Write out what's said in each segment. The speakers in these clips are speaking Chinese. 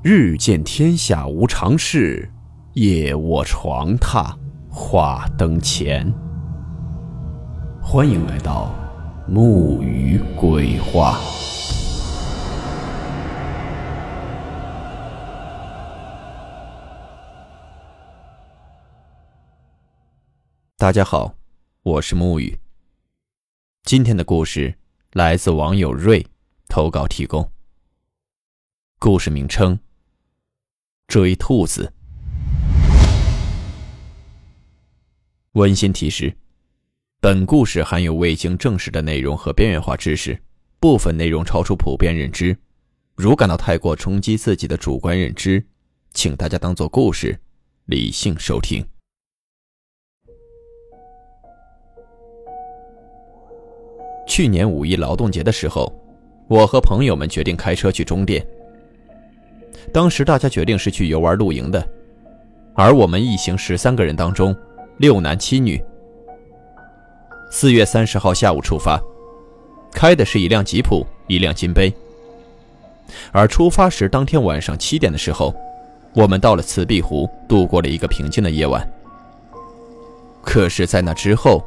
日见天下无常事，夜卧床榻话灯前。欢迎来到木鱼鬼话。大家好，我是木鱼。今天的故事来自网友瑞投稿提供。故事名称。追兔子。温馨提示：本故事含有未经证实的内容和边缘化知识，部分内容超出普遍认知。如感到太过冲击自己的主观认知，请大家当做故事，理性收听。去年五一劳动节的时候，我和朋友们决定开车去中甸。当时大家决定是去游玩露营的，而我们一行十三个人当中，六男七女。四月三十号下午出发，开的是一辆吉普，一辆金杯。而出发时当天晚上七点的时候，我们到了慈碧湖，度过了一个平静的夜晚。可是，在那之后，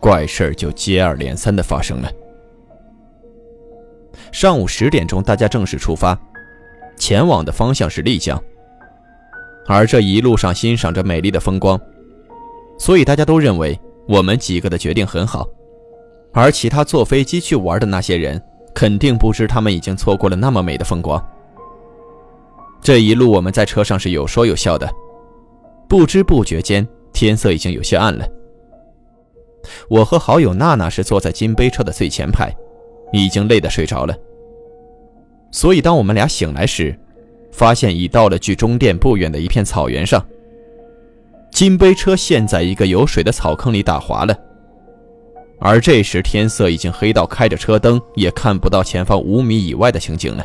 怪事儿就接二连三的发生了。上午十点钟，大家正式出发。前往的方向是丽江，而这一路上欣赏着美丽的风光，所以大家都认为我们几个的决定很好。而其他坐飞机去玩的那些人，肯定不知他们已经错过了那么美的风光。这一路我们在车上是有说有笑的，不知不觉间天色已经有些暗了。我和好友娜娜是坐在金杯车的最前排，已经累得睡着了。所以，当我们俩醒来时，发现已到了距中甸不远的一片草原上。金杯车陷在一个有水的草坑里打滑了，而这时天色已经黑到开着车灯也看不到前方五米以外的情景了。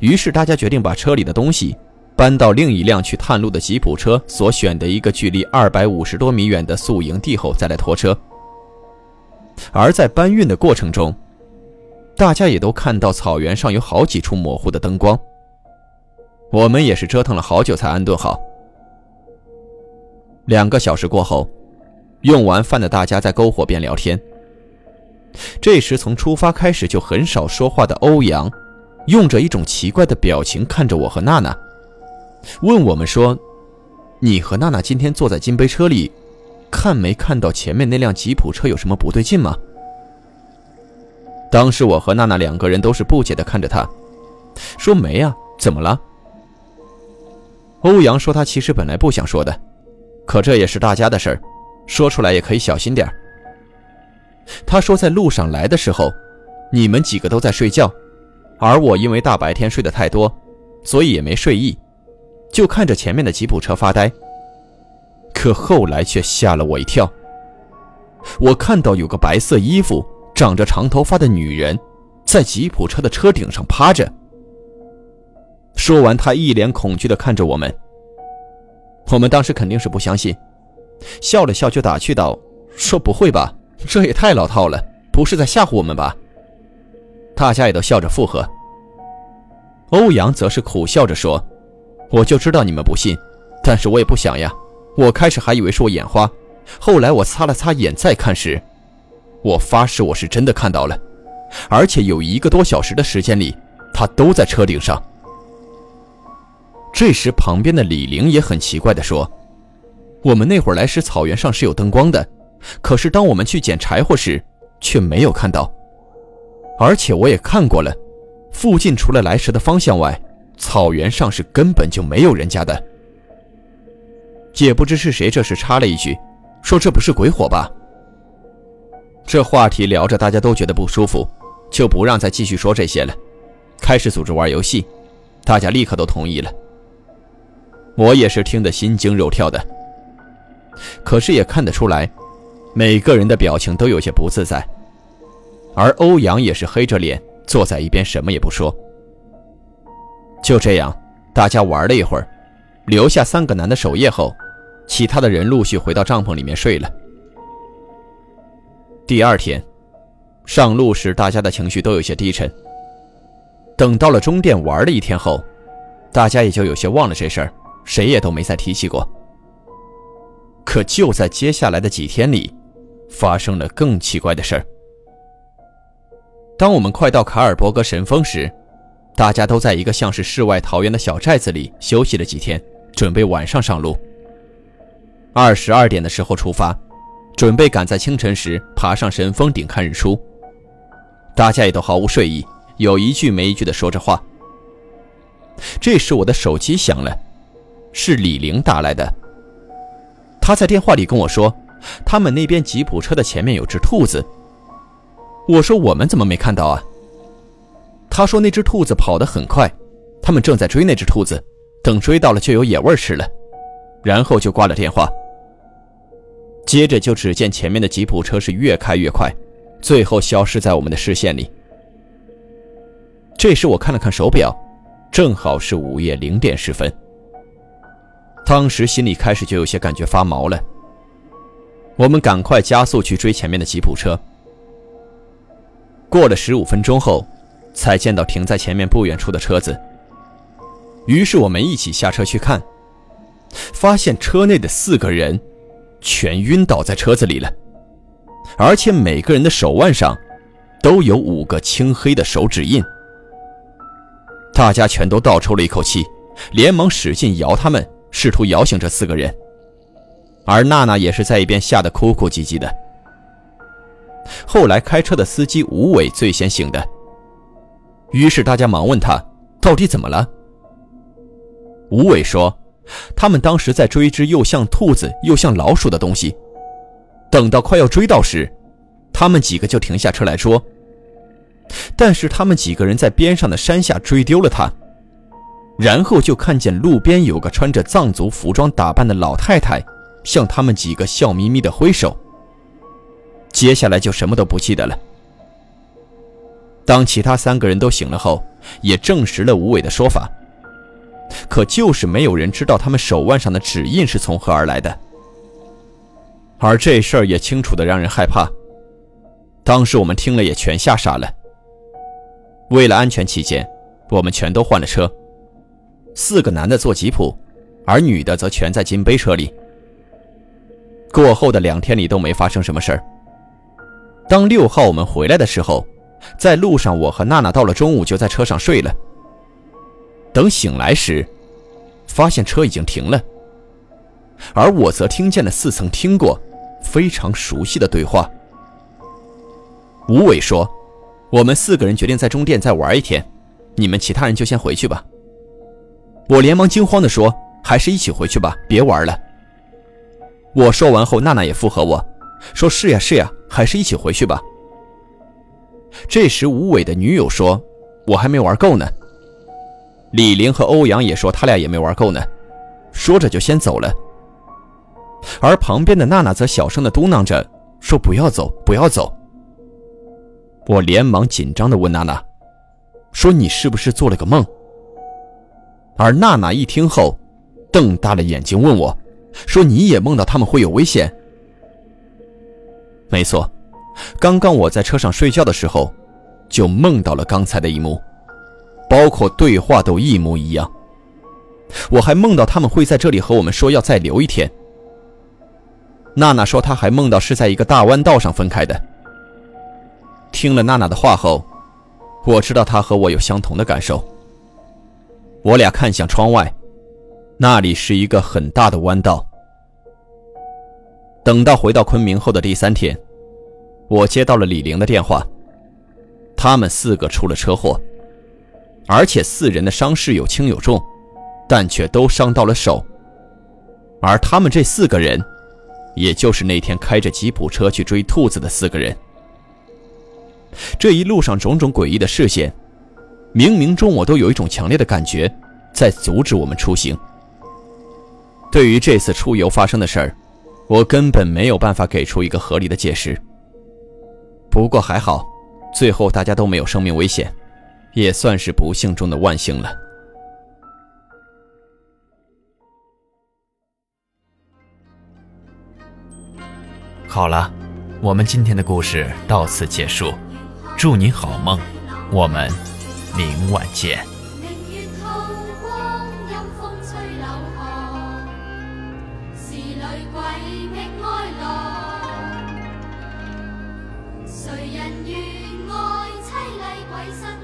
于是大家决定把车里的东西搬到另一辆去探路的吉普车所选的一个距离二百五十多米远的宿营地后再来拖车。而在搬运的过程中，大家也都看到草原上有好几处模糊的灯光。我们也是折腾了好久才安顿好。两个小时过后，用完饭的大家在篝火边聊天。这时，从出发开始就很少说话的欧阳，用着一种奇怪的表情看着我和娜娜，问我们说：“你和娜娜今天坐在金杯车里，看没看到前面那辆吉普车有什么不对劲吗？”当时我和娜娜两个人都是不解的看着他，说没啊，怎么了？欧阳说他其实本来不想说的，可这也是大家的事儿，说出来也可以小心点他说在路上来的时候，你们几个都在睡觉，而我因为大白天睡得太多，所以也没睡意，就看着前面的吉普车发呆。可后来却吓了我一跳，我看到有个白色衣服。长着长头发的女人，在吉普车的车顶上趴着。说完，她一脸恐惧地看着我们。我们当时肯定是不相信，笑了笑就打趣道：“说不会吧，这也太老套了，不是在吓唬我们吧？”大家也都笑着附和。欧阳则是苦笑着说：“我就知道你们不信，但是我也不想呀。我开始还以为是我眼花，后来我擦了擦眼再看时。”我发誓，我是真的看到了，而且有一个多小时的时间里，他都在车顶上。这时，旁边的李玲也很奇怪地说：“我们那会儿来时，草原上是有灯光的，可是当我们去捡柴火时，却没有看到。而且我也看过了，附近除了来时的方向外，草原上是根本就没有人家的。”也不知是谁这时插了一句，说：“这不是鬼火吧？”这话题聊着，大家都觉得不舒服，就不让再继续说这些了，开始组织玩游戏。大家立刻都同意了。我也是听得心惊肉跳的，可是也看得出来，每个人的表情都有些不自在。而欧阳也是黑着脸坐在一边，什么也不说。就这样，大家玩了一会儿，留下三个男的守夜后，其他的人陆续回到帐篷里面睡了。第二天，上路时大家的情绪都有些低沉。等到了中甸玩了一天后，大家也就有些忘了这事儿，谁也都没再提起过。可就在接下来的几天里，发生了更奇怪的事儿。当我们快到卡尔伯格神峰时，大家都在一个像是世外桃源的小寨子里休息了几天，准备晚上上路。二十二点的时候出发，准备赶在清晨时爬上神峰顶看日出。大家也都毫无睡意，有一句没一句的说着话。这时我的手机响了，是李玲打来的。他在电话里跟我说，他们那边吉普车的前面有只兔子。我说我们怎么没看到啊？他说那只兔子跑得很快，他们正在追那只兔子，等追到了就有野味吃了，然后就挂了电话。接着就只见前面的吉普车是越开越快，最后消失在我们的视线里。这时我看了看手表，正好是午夜零点十分。当时心里开始就有些感觉发毛了。我们赶快加速去追前面的吉普车。过了十五分钟后，才见到停在前面不远处的车子。于是我们一起下车去看，发现车内的四个人全晕倒在车子里了，而且每个人的手腕上都有五个青黑的手指印。大家全都倒抽了一口气，连忙使劲摇他们。试图摇醒这四个人，而娜娜也是在一边吓得哭哭唧唧的。后来开车的司机吴伟最先醒的，于是大家忙问他到底怎么了。吴伟说，他们当时在追一只又像兔子又像老鼠的东西，等到快要追到时，他们几个就停下车来说，但是他们几个人在边上的山下追丢了它。然后就看见路边有个穿着藏族服装打扮的老太太，向他们几个笑眯眯的挥手。接下来就什么都不记得了。当其他三个人都醒了后，也证实了吴伟的说法。可就是没有人知道他们手腕上的指印是从何而来的。而这事儿也清楚的让人害怕。当时我们听了也全吓傻了。为了安全起见，我们全都换了车。四个男的坐吉普，而女的则全在金杯车里。过后的两天里都没发生什么事儿。当六号我们回来的时候，在路上我和娜娜到了中午就在车上睡了。等醒来时，发现车已经停了，而我则听见了似曾听过、非常熟悉的对话。吴伟说：“我们四个人决定在中店再玩一天，你们其他人就先回去吧。”我连忙惊慌地说：“还是一起回去吧，别玩了。”我说完后，娜娜也附和我说：“是呀，是呀，还是一起回去吧。”这时，吴伟的女友说：“我还没玩够呢。”李玲和欧阳也说：“他俩也没玩够呢。”说着就先走了。而旁边的娜娜则小声的嘟囔着说：“不要走，不要走。”我连忙紧张的问娜娜：“说你是不是做了个梦？”而娜娜一听后，瞪大了眼睛问我：“说你也梦到他们会有危险？”没错，刚刚我在车上睡觉的时候，就梦到了刚才的一幕，包括对话都一模一样。我还梦到他们会在这里和我们说要再留一天。娜娜说她还梦到是在一个大弯道上分开的。听了娜娜的话后，我知道她和我有相同的感受。我俩看向窗外，那里是一个很大的弯道。等到回到昆明后的第三天，我接到了李玲的电话。他们四个出了车祸，而且四人的伤势有轻有重，但却都伤到了手。而他们这四个人，也就是那天开着吉普车去追兔子的四个人。这一路上种种诡异的事件。冥冥中，我都有一种强烈的感觉，在阻止我们出行。对于这次出游发生的事儿，我根本没有办法给出一个合理的解释。不过还好，最后大家都没有生命危险，也算是不幸中的万幸了。好了，我们今天的故事到此结束，祝你好梦，我们明晚见。谁人愿爱凄厉鬼神？